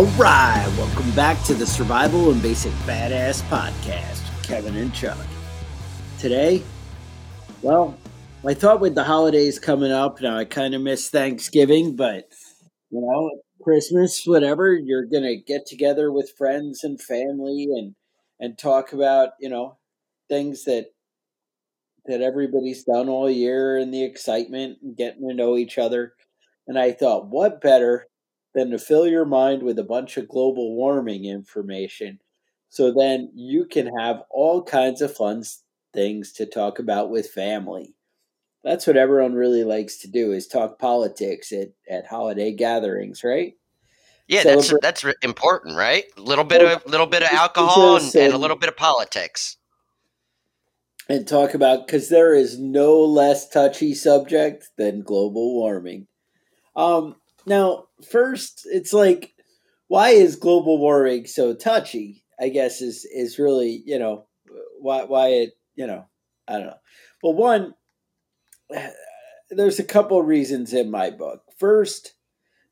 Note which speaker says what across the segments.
Speaker 1: All right, welcome back to the Survival and Basic Badass Podcast, Kevin and Chuck. Today, well, I thought with the holidays coming up, now I kind of miss Thanksgiving, but you know, Christmas, whatever, you're gonna get together with friends and family and and talk about you know things that that everybody's done all year and the excitement and getting to know each other. And I thought, what better than to fill your mind with a bunch of global warming information so then you can have all kinds of fun things to talk about with family. That's what everyone really likes to do is talk politics at, at holiday gatherings, right?
Speaker 2: Yeah, Celebrate- that's that's important, right? A little bit of little bit of alcohol and, and a little bit of politics
Speaker 1: and talk about because there is no less touchy subject than global warming. Um, now, first, it's like, why is global warming so touchy? I guess is is really you know why why it you know I don't know. Well, one, there's a couple reasons in my book. First,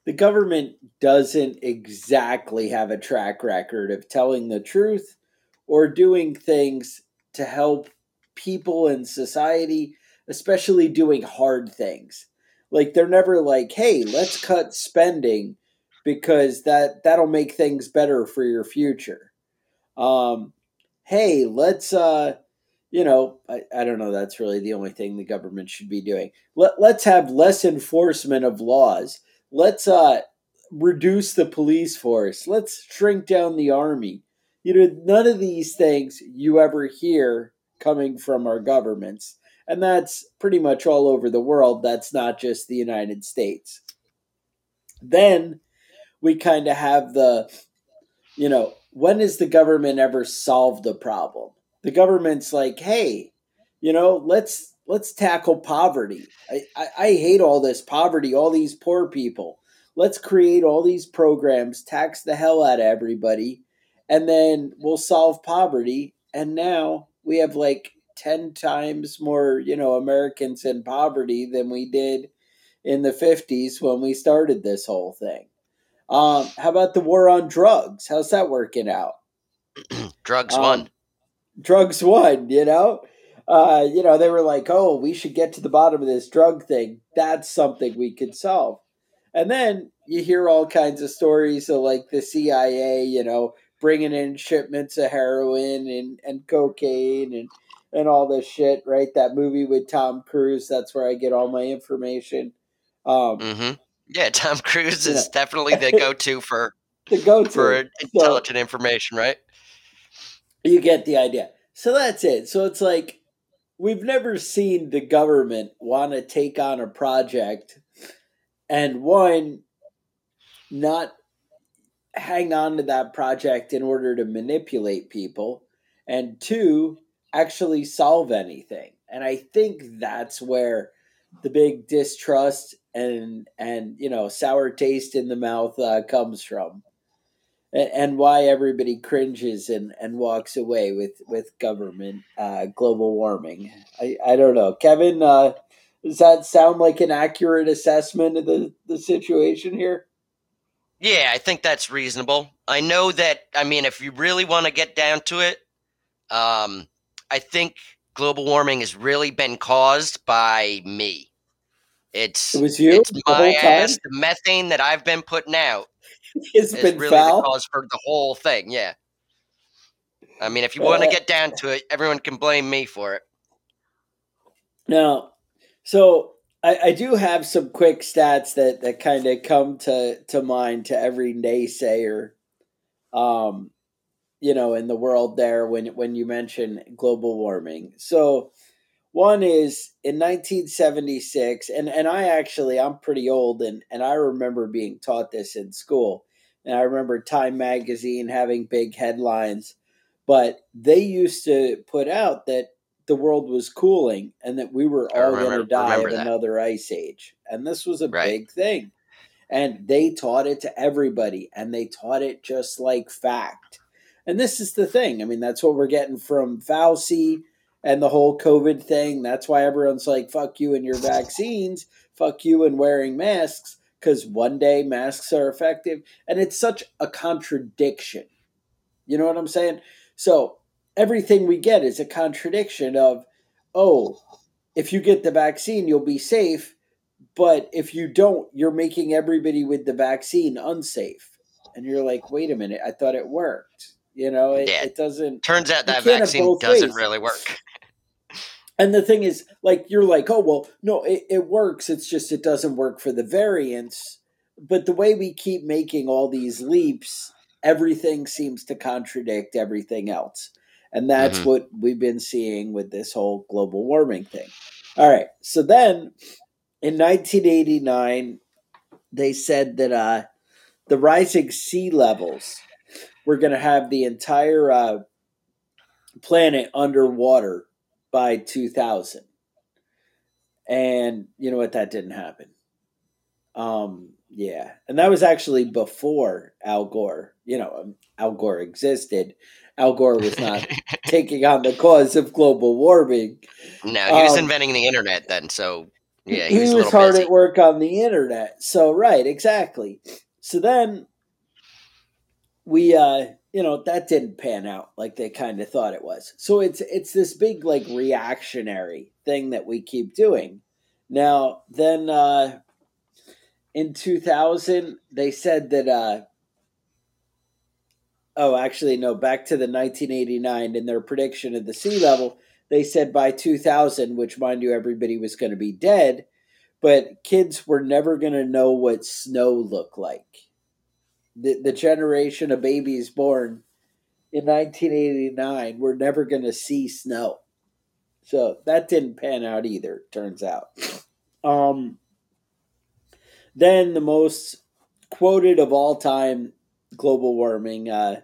Speaker 1: the government doesn't exactly have a track record of telling the truth or doing things to help people in society, especially doing hard things. Like they're never like, "Hey, let's cut spending because that that'll make things better for your future." Um, hey, let's uh you know, I, I don't know, that's really the only thing the government should be doing. Let let's have less enforcement of laws. Let's uh reduce the police force. Let's shrink down the army. You know, none of these things you ever hear coming from our governments. And that's pretty much all over the world. That's not just the United States. Then we kind of have the, you know, when has the government ever solved the problem? The government's like, hey, you know, let's let's tackle poverty. I, I, I hate all this poverty, all these poor people. Let's create all these programs, tax the hell out of everybody, and then we'll solve poverty. And now we have like 10 times more, you know, Americans in poverty than we did in the 50s when we started this whole thing. Um, how about the war on drugs? How's that working out?
Speaker 2: drugs um, won.
Speaker 1: Drugs won, you know? Uh, you know, they were like, oh, we should get to the bottom of this drug thing. That's something we could solve. And then you hear all kinds of stories of like the CIA, you know, bringing in shipments of heroin and, and cocaine and and all this shit, right? That movie with Tom Cruise, that's where I get all my information. Um,
Speaker 2: mm-hmm. Yeah, Tom Cruise is yeah. definitely the go-to for
Speaker 1: the go-to
Speaker 2: for intelligent so, information, right?
Speaker 1: You get the idea. So that's it. So it's like we've never seen the government want to take on a project and one not hang on to that project in order to manipulate people, and two, actually solve anything. And I think that's where the big distrust and and you know sour taste in the mouth uh, comes from, and, and, why everybody cringes and, and walks away with with government uh, global warming. I, I don't know, Kevin. Uh, does that sound like an accurate assessment of the, the situation here?
Speaker 2: Yeah, I think that's reasonable. I know that. I mean, if you really want to get down to it, um, I think global warming has really been caused by me. It's
Speaker 1: it was you.
Speaker 2: It's my ass. The methane that I've been putting out
Speaker 1: has been really foul.
Speaker 2: the cause for the whole thing. Yeah. I mean, if you want to get down to it, everyone can blame me for it.
Speaker 1: Now, so I, I do have some quick stats that, that kind of come to, to mind to every naysayer, um, you know, in the world there when when you mention global warming. So one is in 1976, and, and I actually I'm pretty old and, and I remember being taught this in school. And I remember Time magazine having big headlines, but they used to put out that the world was cooling and that we were all going to die of that. another ice age. And this was a right. big thing. And they taught it to everybody and they taught it just like fact. And this is the thing. I mean, that's what we're getting from Fauci and the whole COVID thing. That's why everyone's like, fuck you and your vaccines, fuck you and wearing masks, because one day masks are effective, and it's such a contradiction. You know what I'm saying? So everything we get is a contradiction of, oh, if you get the vaccine, you'll be safe, but if you don't, you're making everybody with the vaccine unsafe. And you're like, wait a minute, I thought it worked. You know, it, yeah. it doesn't.
Speaker 2: Turns out that vaccine doesn't ways. really work.
Speaker 1: And the thing is, like, you're like, oh, well, no, it, it works. It's just it doesn't work for the variants. But the way we keep making all these leaps, everything seems to contradict everything else. And that's mm-hmm. what we've been seeing with this whole global warming thing. All right. So then in 1989, they said that uh, the rising sea levels were going to have the entire uh, planet underwater by 2000. And you know what? That didn't happen. Um, yeah. And that was actually before Al Gore. You know, um, Al Gore existed. Al Gore was not taking on the cause of global warming.
Speaker 2: No, he was um, inventing the internet then. So, yeah,
Speaker 1: he, he was, was hard busy. at work on the internet. So, right, exactly. So then we, uh, you know, that didn't pan out like they kind of thought it was. So it's it's this big like reactionary thing that we keep doing. Now, then uh, in 2000, they said that uh, oh, actually, no, back to the 1989 in their prediction of the sea level, they said by 2000, which mind you, everybody was going to be dead, but kids were never going to know what snow looked like. The, the generation of babies born in 1989 were never going to see snow. So that didn't pan out either, turns out. Um, then the most quoted of all time global warming uh,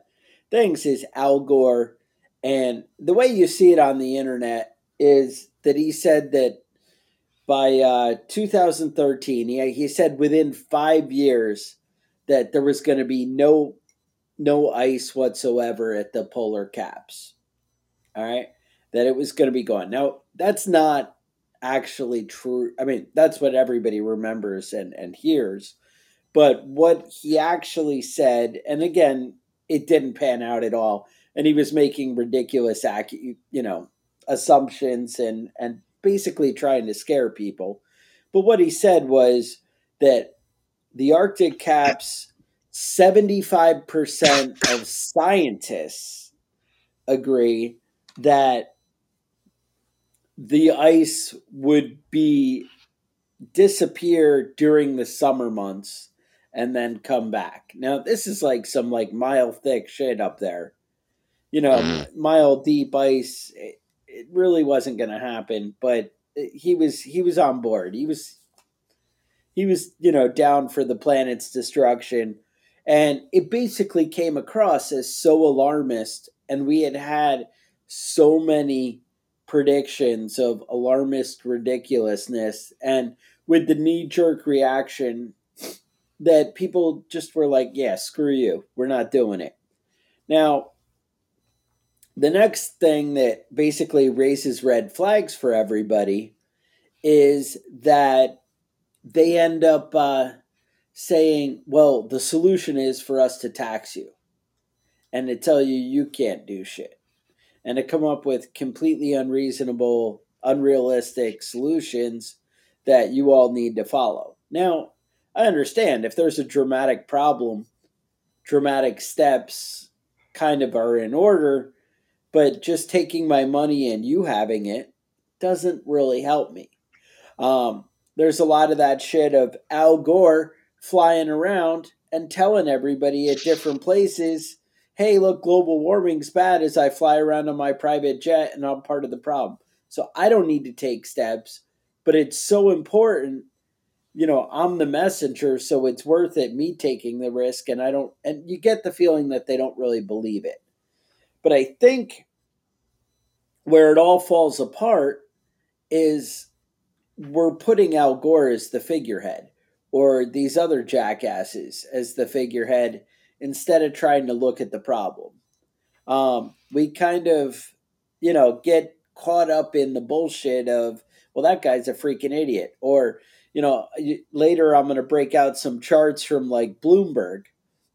Speaker 1: things is Al Gore. And the way you see it on the internet is that he said that by uh, 2013, he, he said within five years that there was going to be no no ice whatsoever at the polar caps. All right, that it was going to be gone. Now that's not actually true. I mean, that's what everybody remembers and and hears. But what he actually said, and again, it didn't pan out at all, and he was making ridiculous, you know, assumptions and and basically trying to scare people. But what he said was that the Arctic caps 75% of scientists agree that the ice would be disappear during the summer months and then come back. Now this is like some like mile thick shit up there. You know, mm. mile deep ice. It, it really wasn't going to happen, but he was he was on board. He was he was you know down for the planet's destruction, and it basically came across as so alarmist. And we had had so many predictions of alarmist ridiculousness, and with the knee jerk reaction that people just were like, yeah, screw you. We're not doing it. Now, the next thing that basically raises red flags for everybody is that they end up uh, saying, well, the solution is for us to tax you and to tell you you can't do shit and to come up with completely unreasonable, unrealistic solutions that you all need to follow. Now, I understand if there's a dramatic problem, dramatic steps kind of are in order, but just taking my money and you having it doesn't really help me. Um, there's a lot of that shit of Al Gore flying around and telling everybody at different places, hey, look, global warming's bad as I fly around on my private jet and I'm part of the problem. So I don't need to take steps, but it's so important you know, I'm the messenger, so it's worth it me taking the risk. And I don't, and you get the feeling that they don't really believe it. But I think where it all falls apart is we're putting Al Gore as the figurehead or these other jackasses as the figurehead instead of trying to look at the problem. Um, we kind of, you know, get caught up in the bullshit of, well, that guy's a freaking idiot. Or, you know, later I'm going to break out some charts from like Bloomberg.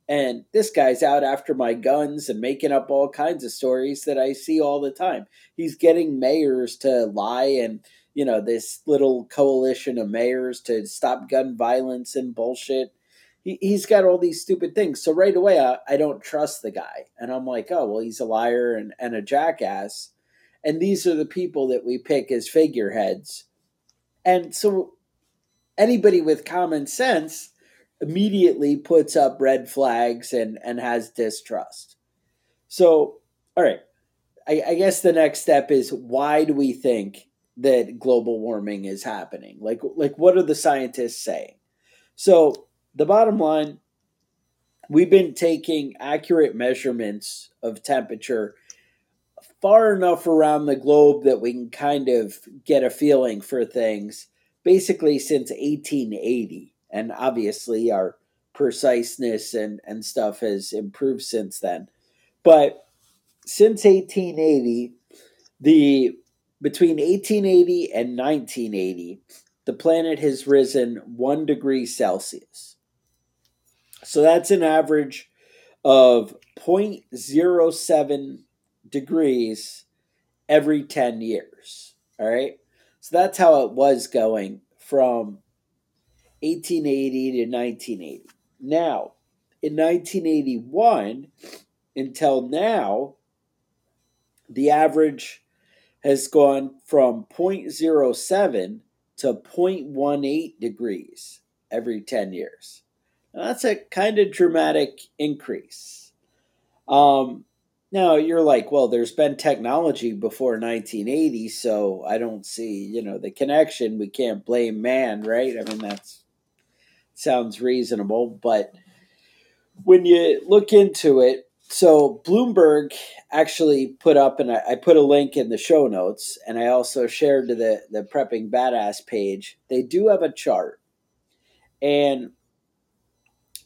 Speaker 1: And this guy's out after my guns and making up all kinds of stories that I see all the time. He's getting mayors to lie and, you know, this little coalition of mayors to stop gun violence and bullshit. He, he's got all these stupid things. So right away, I, I don't trust the guy. And I'm like, oh, well, he's a liar and, and a jackass. And these are the people that we pick as figureheads. And so anybody with common sense immediately puts up red flags and, and has distrust. So, all right. I, I guess the next step is why do we think that global warming is happening? Like, like what are the scientists saying? So, the bottom line we've been taking accurate measurements of temperature far enough around the globe that we can kind of get a feeling for things basically since 1880. And obviously, our preciseness and, and stuff has improved since then. But since 1880, the between 1880 and 1980, the planet has risen one degree Celsius. So that's an average of 0.07 degrees every 10 years. All right. So that's how it was going from 1880 to 1980. Now, in 1981 until now, the average has gone from 0.07 to 0.18 degrees every 10 years. Now, that's a kind of dramatic increase. Um, now you're like, well, there's been technology before 1980, so I don't see, you know, the connection. We can't blame man, right? I mean, that's sounds reasonable, but when you look into it, so Bloomberg actually put up, and I, I put a link in the show notes, and I also shared to the the prepping badass page. They do have a chart, and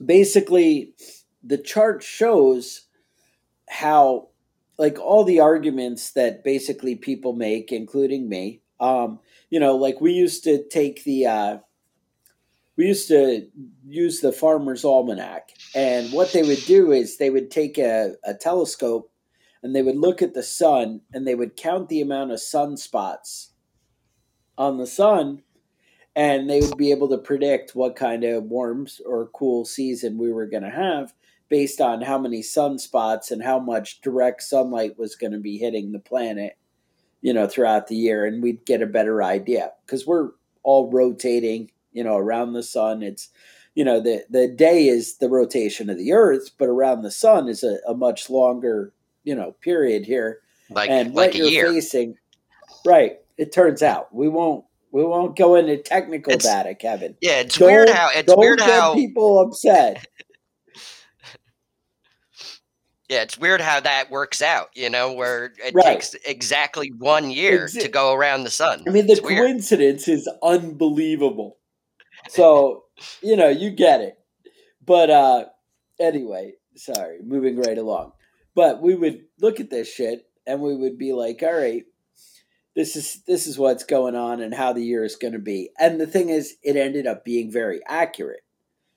Speaker 1: basically, the chart shows how like all the arguments that basically people make including me um you know like we used to take the uh we used to use the farmer's almanac and what they would do is they would take a, a telescope and they would look at the sun and they would count the amount of sunspots on the sun and they would be able to predict what kind of warm or cool season we were going to have based on how many sunspots and how much direct sunlight was going to be hitting the planet, you know, throughout the year, and we'd get a better idea because we're all rotating, you know, around the sun. It's, you know, the the day is the rotation of the Earth, but around the sun is a, a much longer, you know, period here.
Speaker 2: Like
Speaker 1: and
Speaker 2: like
Speaker 1: what
Speaker 2: a
Speaker 1: you're
Speaker 2: year.
Speaker 1: facing, right? It turns out we won't we won't go into technical
Speaker 2: It's-
Speaker 1: data, Kevin.
Speaker 2: Yeah, it's weird
Speaker 1: Don't-
Speaker 2: how it's weird how
Speaker 1: people upset.
Speaker 2: yeah, it's weird how that works out, you know, where it
Speaker 1: Right.
Speaker 2: takes exactly one year to go around the sun.
Speaker 1: I mean, the
Speaker 2: It's weird.
Speaker 1: coincidence is unbelievable. So, you know, you get it. But uh anyway, sorry, moving right along. But we would look at this shit and we would be like, all right, this is this is what's going on and how the year is going to be. And the thing is, it ended up being very accurate.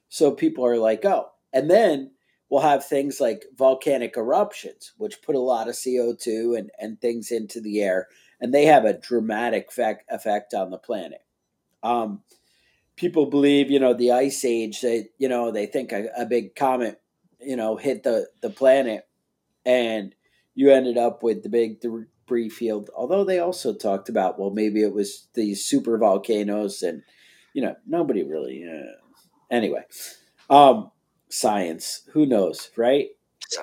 Speaker 1: So people are like, oh, and then we'll have things like volcanic eruptions, which put a lot of CO2 and, and things into the air, and they have a dramatic effect, effect on the planet. Um, people believe, you know, the ice age, they, you know, they think a, a big comet, you know, hit the, the planet and you ended up with the big debris field. Although they also talked about, well, maybe it was these super volcanoes and, you know, nobody really, uh, anyway, um, science, who knows, right?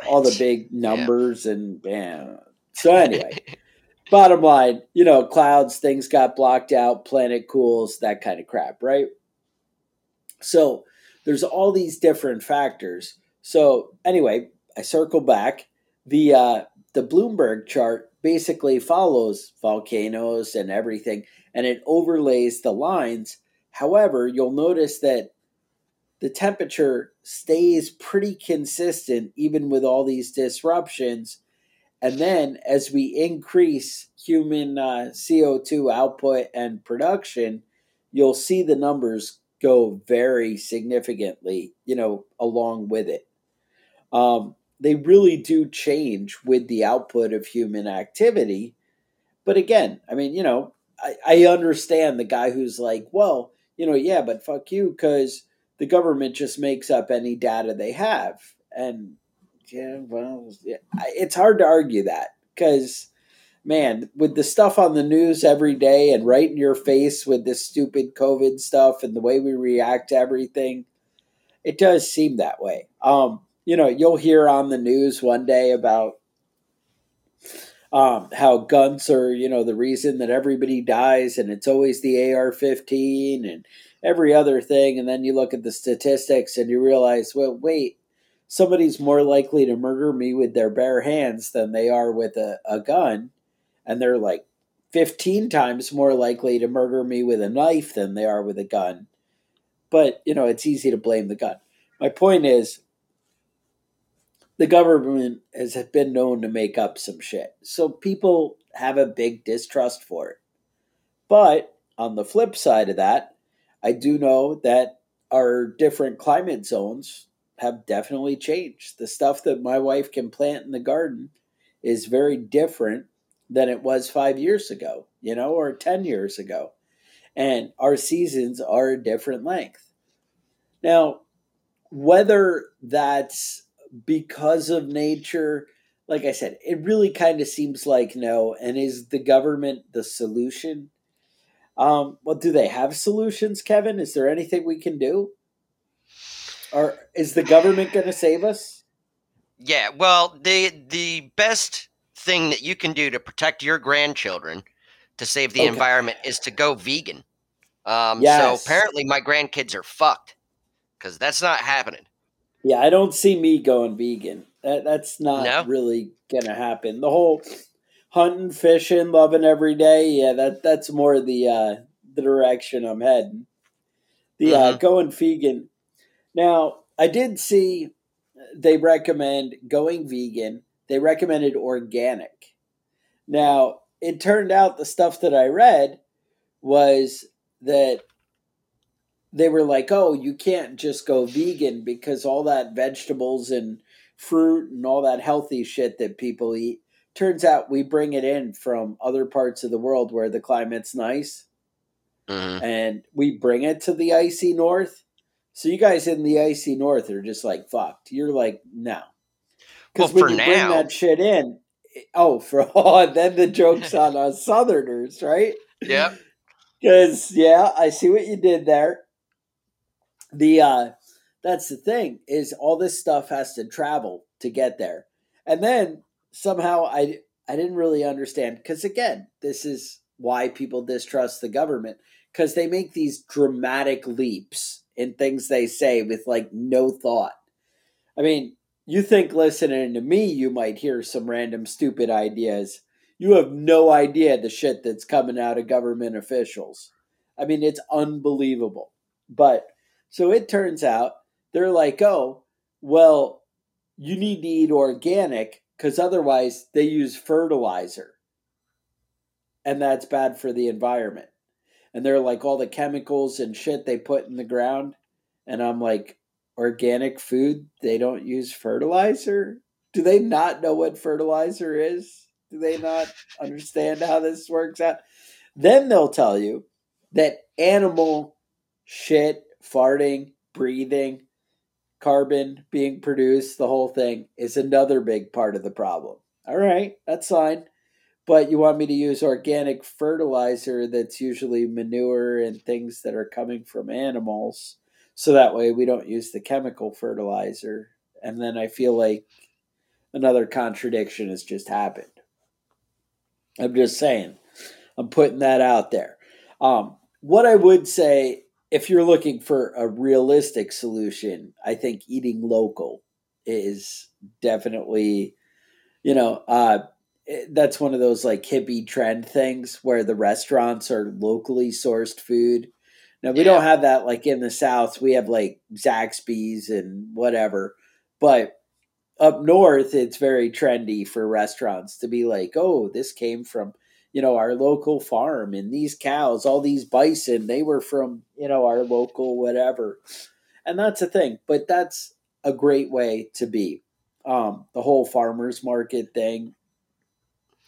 Speaker 1: All the big numbers and, yeah. So anyway, bottom line, you know, clouds, things got blocked out, planet cools, that kind of crap, right? So there's all these different factors. So anyway, I circle back. The uh, the Bloomberg chart basically follows volcanoes and everything, and it overlays the lines. However, you'll notice that the temperature stays pretty consistent even with all these disruptions. And then as we increase human uh, CO2 output and production, you'll see the numbers go very significantly, you know, along with it. Um, they really do change with the output of human activity. But again, I mean, you know, I, I understand the guy who's like, well, you know, yeah, but fuck you, because the government just makes up any data they have. And yeah, well, yeah, it's hard to argue that because, man, with the stuff on the news every day and right in your face with this stupid COVID stuff and the way we react to everything, it does seem that way. Um, you know, you'll hear on the news one day about um, how guns are, you know, the reason that everybody dies, and it's always the AR 15 and every other thing. And then you look at the statistics and you realize, well, wait, somebody's more likely to murder me with their bare hands than they are with a, a gun. And they're like 15 times more likely to murder me with a knife than they are with a gun. But, you know, it's easy to blame the gun. My point is, the government has been known to make up some shit. So people have a big distrust for it. But on the flip side of that, I do know that our different climate zones have definitely changed. The stuff that my wife can plant in the garden is very different than it was five years ago, you know, or 10 years ago. And our seasons are a different length. Now, whether that's because of nature like i said it really kind of seems like no. And is the government the solution? Um well do they have solutions kevin? Is there anything we can do? Or is the government going to save us?
Speaker 2: Yeah well the the best thing that you can do to protect your grandchildren to save the okay. environment is to go vegan um yes. so apparently my grandkids are fucked because that's not happening
Speaker 1: yeah, I don't see me going vegan. That that's not no? really gonna happen. The whole hunting, fishing, loving every day. Yeah, that that's more the uh, the direction I'm heading. The uh, mm-hmm. uh, going vegan. Now, I did see they recommend going vegan. They recommended organic. Now, it turned out the stuff that I read was that they were like, "Oh, you can't just go vegan because all that vegetables and fruit and all that healthy shit that people eat." Turns out we bring it in from other parts of the world where the climate's nice, mm-hmm. and we bring it to the icy north. So you guys in the icy north are just like fucked. You're like, no, because well, when you now, bring that shit in, oh, for oh, then the joke's on us Southerners, right?
Speaker 2: Yeah.
Speaker 1: Because yeah, I see what you did there the uh that's the thing is all this stuff has to travel to get there and then somehow i i didn't really understand because again this is why people distrust the government because they make these dramatic leaps in things they say with like no thought i mean you think listening to me you might hear some random stupid ideas you have no idea the shit that's coming out of government officials i mean it's unbelievable but so it turns out they're like, oh, well, you need to eat organic because otherwise they use fertilizer. And that's bad for the environment. And they're like all the chemicals and shit they put in the ground. And I'm like, organic food, they don't use fertilizer? Do they not know what fertilizer is? Do they not understand how this works out? Then they'll tell you that animal shit farting, breathing, carbon being produced, the whole thing is another big part of the problem. All right, that's fine. But you want me to use organic fertilizer that's usually manure and things that are coming from animals. So that way we don't use the chemical fertilizer. And then I feel like another contradiction has just happened. I'm just saying. I'm putting that out there. Um, what I would say if you're looking for a realistic solution, I think eating local is definitely, you know, uh, eh, that's one of those like hippie trend things where the restaurants are locally sourced food. Now we yeah. don't have that like in the South. We have like Zaxby's and whatever, but up north it's very trendy for restaurants to be like, oh, this came from you know, our local farm and these cows, all these bison, they were from, you know, our local whatever. And that's a thing, but that's a great way to be. Um, the whole farmers market thing,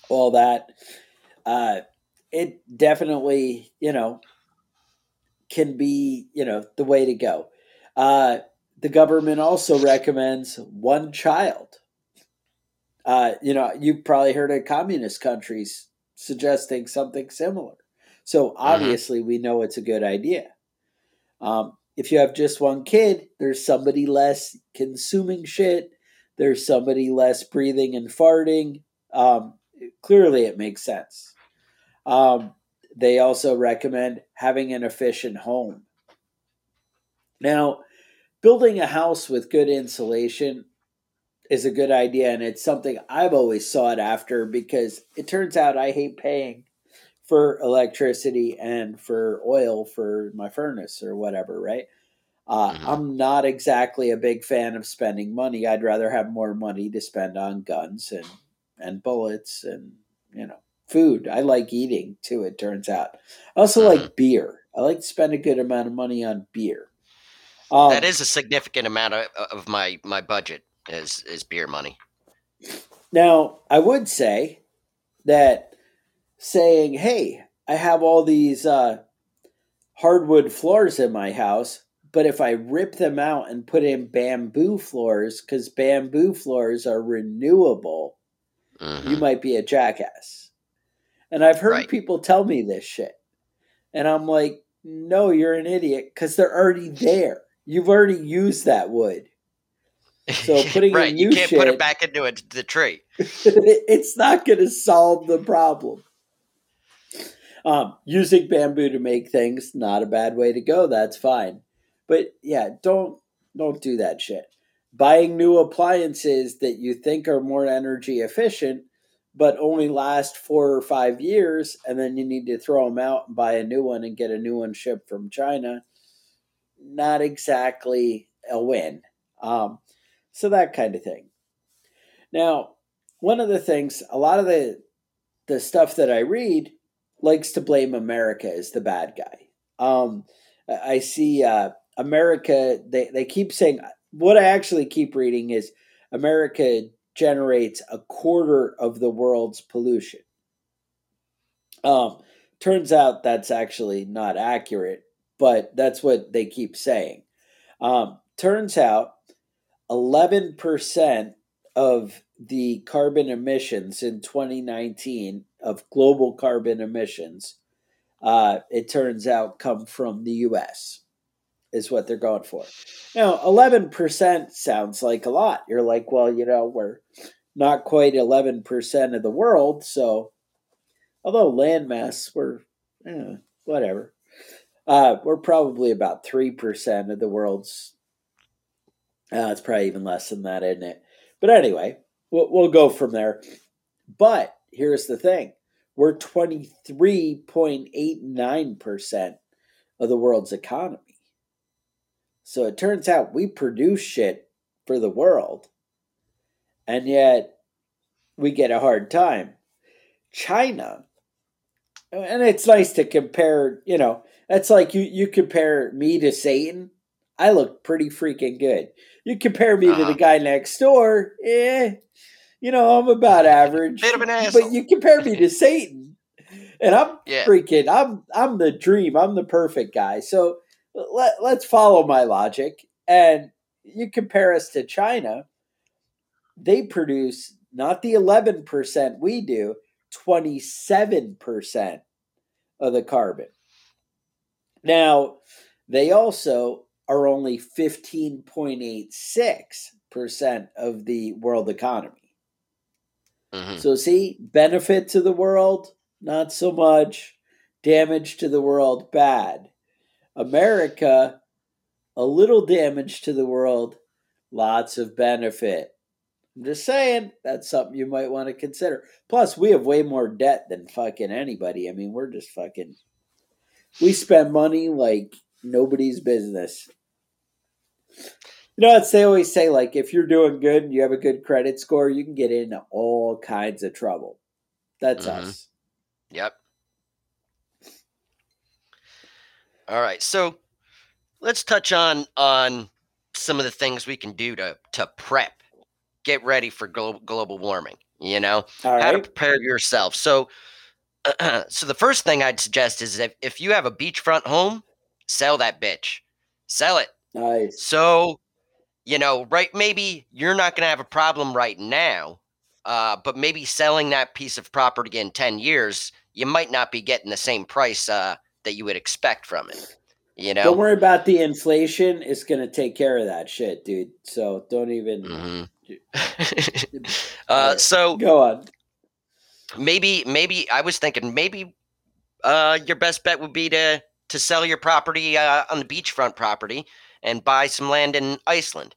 Speaker 1: all that. Uh, it definitely, you know, can be, you know, the way to go. Uh, the government also recommends one child. Uh, you know, you've probably heard of communist countries suggesting something similar. So mm-hmm. obviously, mm-hmm. we know it's a good idea. Um, if you have just one kid, there's somebody less consuming shit. There's somebody less breathing and farting. Um, clearly, it makes sense. Um, they also recommend having an efficient home. Now, building a house with good insulation is a good idea, and it's something I've always sought after because it turns out I hate paying for electricity and for oil for my furnace or whatever, right? Uh, mm-hmm. I'm not exactly a big fan of spending money. I'd rather have more money to spend on guns and and bullets and you know food. I like eating too. It turns out. I also mm-hmm. like beer. I like to spend a good amount of money on beer.
Speaker 2: Um, that is a significant amount of, of my my budget is is beer money.
Speaker 1: Now, I would say that saying, "Hey, I have all these uh, hardwood floors in my house, but if I rip them out and put in bamboo floors, because bamboo floors are renewable, mm-hmm. you might be a jackass." And I've heard right. people tell me this shit, and I'm like, "No, you're an idiot," because they're already there. You've already used that wood.
Speaker 2: So putting right, you can't shit, put it back into it, the tree.
Speaker 1: it's not going to solve the problem. Um, using bamboo to make things not a bad way to go. That's fine, but yeah, don't don't do that shit. Buying new appliances that you think are more energy efficient, but only last four or five years, and then you need to throw them out and buy a new one and get a new one shipped from China not exactly a win. Um, so that kind of thing. Now, one of the things, a lot of the the stuff that I read likes to blame America as the bad guy. Um, I see uh, America. They they keep saying what I actually keep reading is America generates a quarter of the world's pollution. Um, turns out that's actually not accurate but that's what they keep saying. Um, turns out 11% of the carbon emissions in 2019 of global carbon emissions, uh, it turns out, come from the US, is what they're going for. Now, 11% sounds like a lot. You're like, well, you know, we're not quite 11% of the world. So, although landmass, we're, eh, whatever. Uh, we're probably about 3% of the world's. Uh, it's probably even less than that, isn't it? But anyway, we'll, we'll go from there. But here's the thing we're 23.89% of the world's economy. So it turns out we produce shit for the world, and yet we get a hard time. China, and it's nice to compare, you know, that's like you you compare me to Satan. I look pretty freaking good. You compare me uh-huh. to the uh-huh. guy next door, eh? You know, I'm about average.
Speaker 2: Bit of an asshole.
Speaker 1: But you compare me to Satan, and I'm yeah. freaking. I'm I'm the dream. I'm the perfect guy. So let let's follow my logic. And you compare us to China. They produce not the 11% we do, 27% of the carbon. Now, they also are only 15.86% of the world economy. Mm-hmm. So, see, benefit to the world, not so much. Damage to the world, bad. America, a little damage to the world, lots of benefit. I'm just saying that's something you might want to consider. Plus, we have way more debt than fucking anybody. I mean, we're just fucking we spend money like nobody's business. You know what they always say, like if you're doing good and you have a good credit score, you can get into all kinds of trouble. That's mm-hmm. us.
Speaker 2: Yep. All right. So let's touch on on some of the things we can do to to prep, get ready for global global warming. You know,
Speaker 1: All
Speaker 2: how to prepare yourself. So, so the first thing I'd suggest is if if you have a beachfront home, sell that bitch, sell it.
Speaker 1: Nice.
Speaker 2: So, you know, right? Maybe you're not going to have a problem right now, uh, but maybe selling that piece of property in ten years, you might not be getting the same price uh, that you would expect from it. You know.
Speaker 1: Don't worry about the inflation. It's gonna take care of that shit, dude. So don't even
Speaker 2: Mhm. uh, so
Speaker 1: go on.
Speaker 2: maybe, maybe I was thinking maybe uh, your best bet would be to to sell your property uh, on the beachfront property and buy some land in Iceland.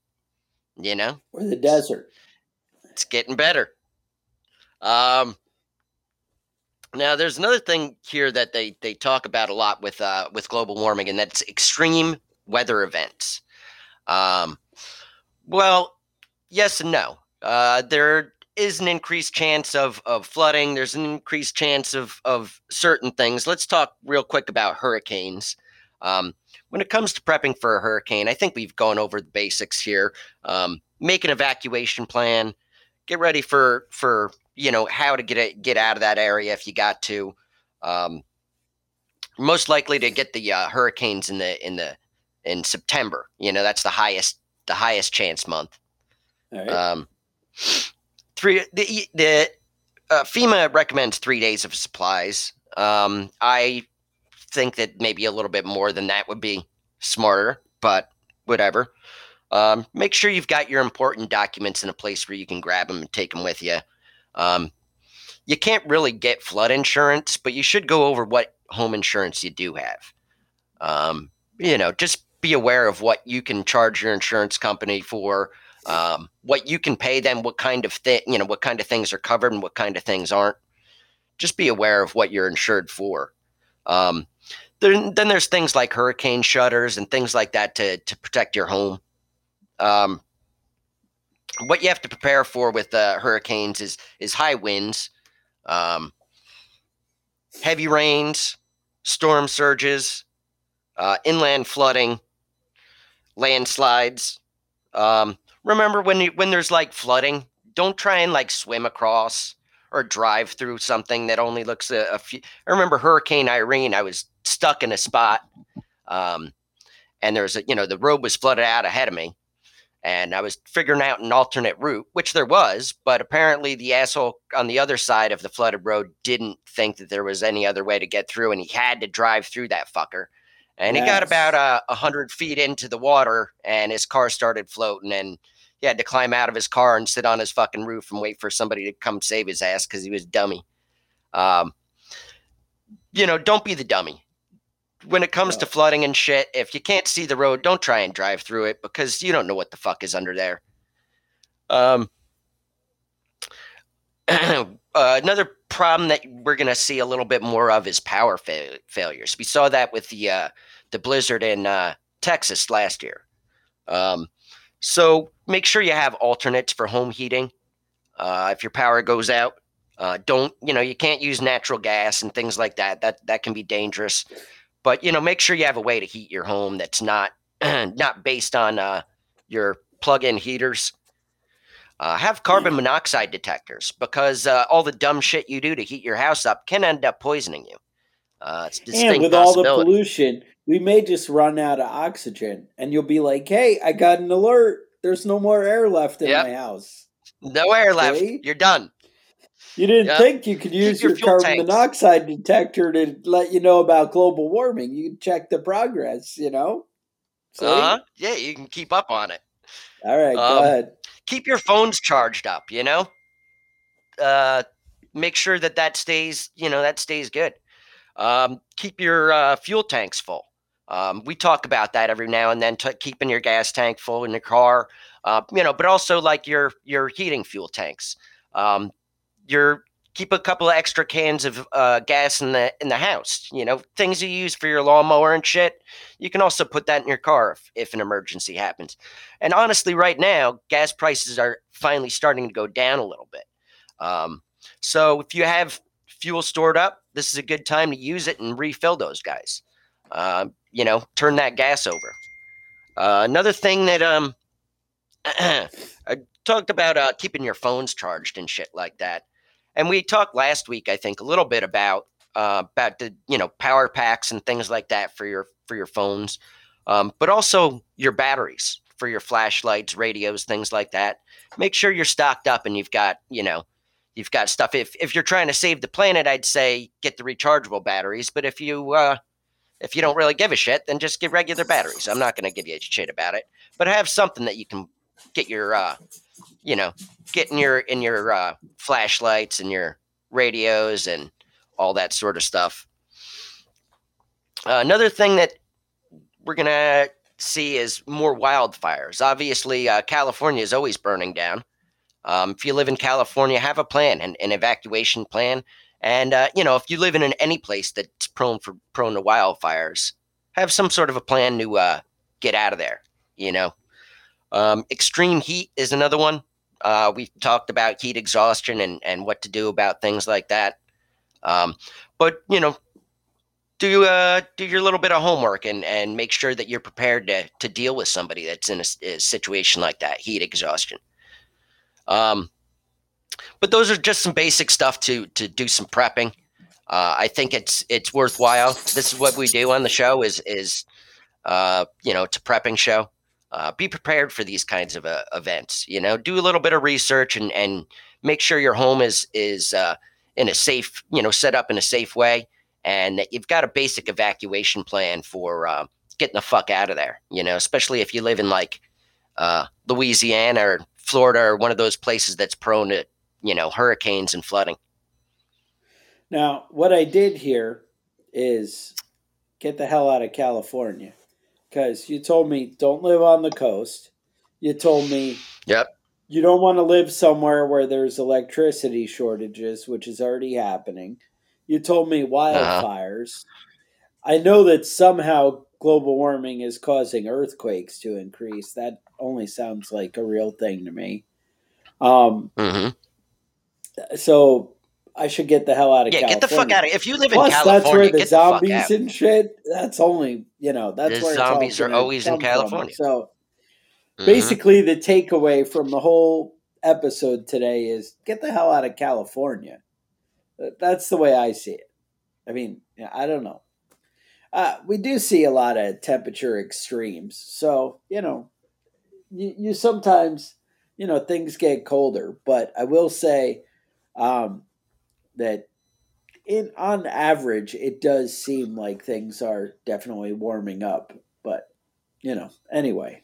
Speaker 2: You know,
Speaker 1: Or the desert.
Speaker 2: it's getting better. Um, now there's another thing here that they they talk about a lot with uh, with global warming, and that's extreme weather events. Um, well, yes and no. Uh, there is an increased chance of of flooding. There's an increased chance of of certain things. Let's talk real quick about hurricanes. Um, when it comes to prepping for a hurricane, I think we've gone over the basics here. Um, make an evacuation plan. Get ready for for you know how to get it, get out of that area if you got to. Um, most likely to get the uh, hurricanes in the in the in September. You know that's the highest the highest chance month.
Speaker 1: All right.
Speaker 2: Um, three the the uh, FEMA recommends three days of supplies. Um, I think that maybe a little bit more than that would be smarter, but whatever. Um, make sure you've got your important documents in a place where you can grab them and take them with you. Um, you can't really get flood insurance, but you should go over what home insurance you do have. Um, you know, just be aware of what you can charge your insurance company for, um, what you can pay them, what kind of thing, you know, what kind of things are covered and what kind of things aren't. Just be aware of what you're insured for. Um, then there's things like hurricane shutters and things like that to to protect your home. Um, what you have to prepare for with uh, hurricanes is is high winds, um, heavy rains, storm surges, uh, inland flooding, landslides. Um, remember when you, when there's like flooding, don't try and like swim across or drive through something that only looks a, a few. I remember Hurricane Irene. I was stuck in a spot, um, and there's a you know the road was flooded out ahead of me, and I was figuring out an alternate route, which there was, but apparently the asshole on the other side of the flooded road didn't think that there was any other way to get through, and he had to drive through that fucker. And he got
Speaker 1: Yes.
Speaker 2: about uh, a hundred feet into the water, and his car started floating, and he had to climb out of his car and sit on his fucking roof and wait for somebody to come save his ass because he was dummy. Um, you know, don't be the dummy. When it comes to flooding and shit, if you can't see the road, don't try and drive through it because you don't know what the fuck is under there. Um, uh, another problem that we're going to see a little bit more of is power fa- failures. We saw that with the uh, the blizzard in uh, Texas last year. Um, so make sure you have alternates for home heating. Uh, if your power goes out, uh, don't you know you can't use natural gas and things like that. That that can be dangerous. But you know, make sure you have a way to heat your home that's not not based on uh, your plug-in heaters. Uh, have carbon monoxide detectors because uh, all the dumb shit you do to heat your house up can end up poisoning you. Uh,
Speaker 1: And with all the pollution, we may just run out of oxygen, and you'll be like, "Hey, I got an alert. There's no more air left in
Speaker 2: Yep.
Speaker 1: my house."
Speaker 2: no air left.
Speaker 1: See?
Speaker 2: You're done.
Speaker 1: You didn't
Speaker 2: Yep.
Speaker 1: think you could use
Speaker 2: your
Speaker 1: your, carbon
Speaker 2: tanks.
Speaker 1: monoxide detector to let you know about global warming. You check the progress. You know. See?
Speaker 2: Uh-huh. Yeah, you can keep up on it.
Speaker 1: All right, go
Speaker 2: Um,
Speaker 1: ahead.
Speaker 2: keep your phones charged up you know uh make sure that that stays you know that stays good um keep your uh, fuel tanks full um we talk about that every now and then t- keeping your gas tank full in your car uh you know but also like your your heating fuel tanks um your keep a couple of extra cans of uh, gas in the in the house you know things you use for your lawnmower and shit you can also put that in your car if, if an emergency happens and honestly, right now, gas prices are finally starting to go down a little bit. Um, so if you have fuel stored up, this is a good time to use it and refill those guys. Uh, you know, turn that gas over. Uh, another thing that um, I talked about uh, keeping your phones charged and shit like that. And we talked last week, I think, a little bit about uh, about the you know power packs and things like that for your for your phones, um, but also your batteries for your flashlights, radios, things like that. Make sure you're stocked up and you've got you know you've got stuff. If if you're trying to save the planet, I'd say get the rechargeable batteries. But if you uh, if you don't really give a shit, then just get regular batteries. I'm not going to give you a shit about it, but have something that you can get your uh, you know get in your in your uh, flashlights and your radios and all that sort of stuff. Uh, another thing that we're gonna see is more wildfires. Obviously, uh, California is always burning down. Um, if you live in California, have a plan, an, an evacuation plan, and uh, you know if you live in an, any place that's prone for prone to wildfires, have some sort of a plan to uh, get out of there. You know, um, extreme heat is another one. Uh, we've talked about heat exhaustion and, and what to do about things like that. Um, but you know, do uh, do your little bit of homework and, and make sure that you're prepared to to deal with somebody that's in a, a situation like that, heat exhaustion. Um, but those are just some basic stuff to to do some prepping. Uh, I think it's it's worthwhile. This is what we do on the show is is uh, you know it's a prepping show uh, be prepared for these kinds of uh, events. You know, do a little bit of research and and make sure your home is is uh, in a safe, you know, set up in a safe way, and that you've got a basic evacuation plan for uh, getting the fuck out of there. You know, especially if you live in like uh, Louisiana or Florida or one of those places that's prone to you know hurricanes and flooding.
Speaker 1: Now, what I did here is get the hell out of California because you told me don't live on the coast. You told me
Speaker 2: yep.
Speaker 1: You don't want to live somewhere where there's electricity shortages, which is already happening. You told me uh-huh. wildfires. Uh-huh. I know that somehow global warming is causing earthquakes to increase. That only sounds like a real thing to me. Um, mm-hmm. So I should get the hell out of
Speaker 2: yeah,
Speaker 1: California.
Speaker 2: get the fuck out of it. If you live Plus, in California,
Speaker 1: that's where the
Speaker 2: zombies
Speaker 1: the and shit. That's only you know that's
Speaker 2: the
Speaker 1: where
Speaker 2: zombies are always in California.
Speaker 1: From. So mm-hmm. basically, the takeaway from the whole episode today is get the hell out of California. That's the way I see it. I mean, I don't know. Uh, we do see a lot of temperature extremes, so you know, you, you sometimes you know things get colder. But I will say. Um, that in on average it does seem like things are definitely warming up but you know anyway.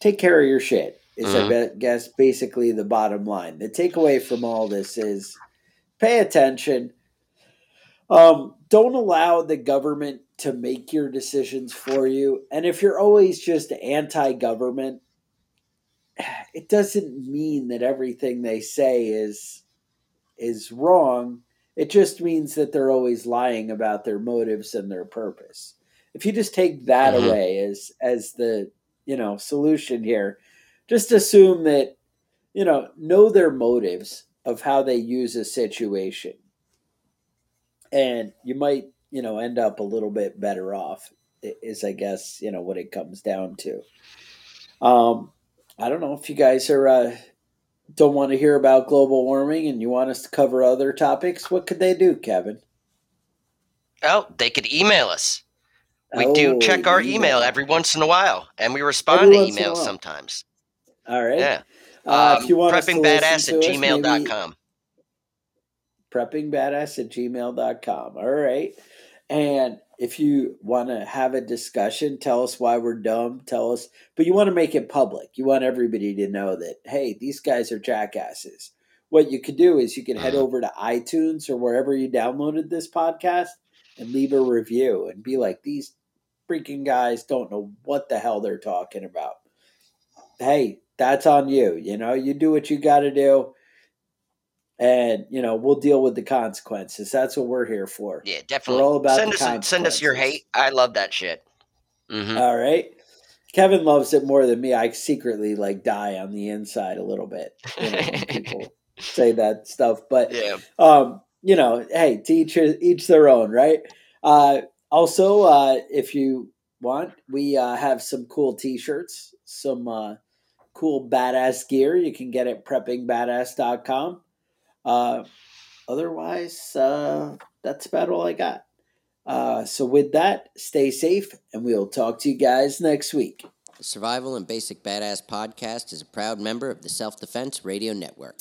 Speaker 1: Take care of your shit is mm-hmm. i guess basically the bottom line. The takeaway from all this is pay attention. Um, don't allow the government to make your decisions for you and if you're always just anti-government it doesn't mean that everything they say is is wrong. It just means that they're always lying about their motives and their purpose. If you just take that mm-hmm. away as as the you know solution here, just assume that you know know their motives of how they use a situation, and you might you know end up a little bit better off. Is I guess you know what it comes down to. Um, I don't know if you guys are uh, don't want to hear about global warming and you want us to cover other topics, what could they do, Kevin?
Speaker 2: Oh, they could email us. We oh, do check our email. email. every once in a while, and we respond to emails sometimes.
Speaker 1: All right.
Speaker 2: Yeah.
Speaker 1: Uh, um, if you want
Speaker 2: preppingbadass at gmail.com.
Speaker 1: Preppingbadass at gmail.com. All right. And if you want to have a discussion, tell us why we're dumb, tell us, but you want to make it public. You want everybody to know that, hey, these guys are jackasses. What you could do is you can head mm-hmm. over to iTunes or wherever you downloaded this podcast and leave a review and be like, these freaking guys don't know what the hell they're talking about. Hey, that's on you. You know, you do what you got to do and you know we'll deal with the consequences. That's what we're here for.
Speaker 2: Yeah, definitely. We're all about send us send us your hate. I love that shit.
Speaker 1: Mm-hmm. All right. Kevin loves it more than me. I secretly like die on the inside a little bit. You know, people say that stuff, but
Speaker 2: yeah.
Speaker 1: Um, you know, hey, to each each their own, right? Uh, also, uh, if you want, we uh, have some cool T-shirts, some uh, cool badass gear. You can get it at preppingbadass.com. Uh, otherwise, uh, that's about all I got. Uh, so with that, stay safe, and we'll talk to you guys next week.
Speaker 2: The Survival and Basic Badass podcast is a proud member of the Self Defense Radio Network.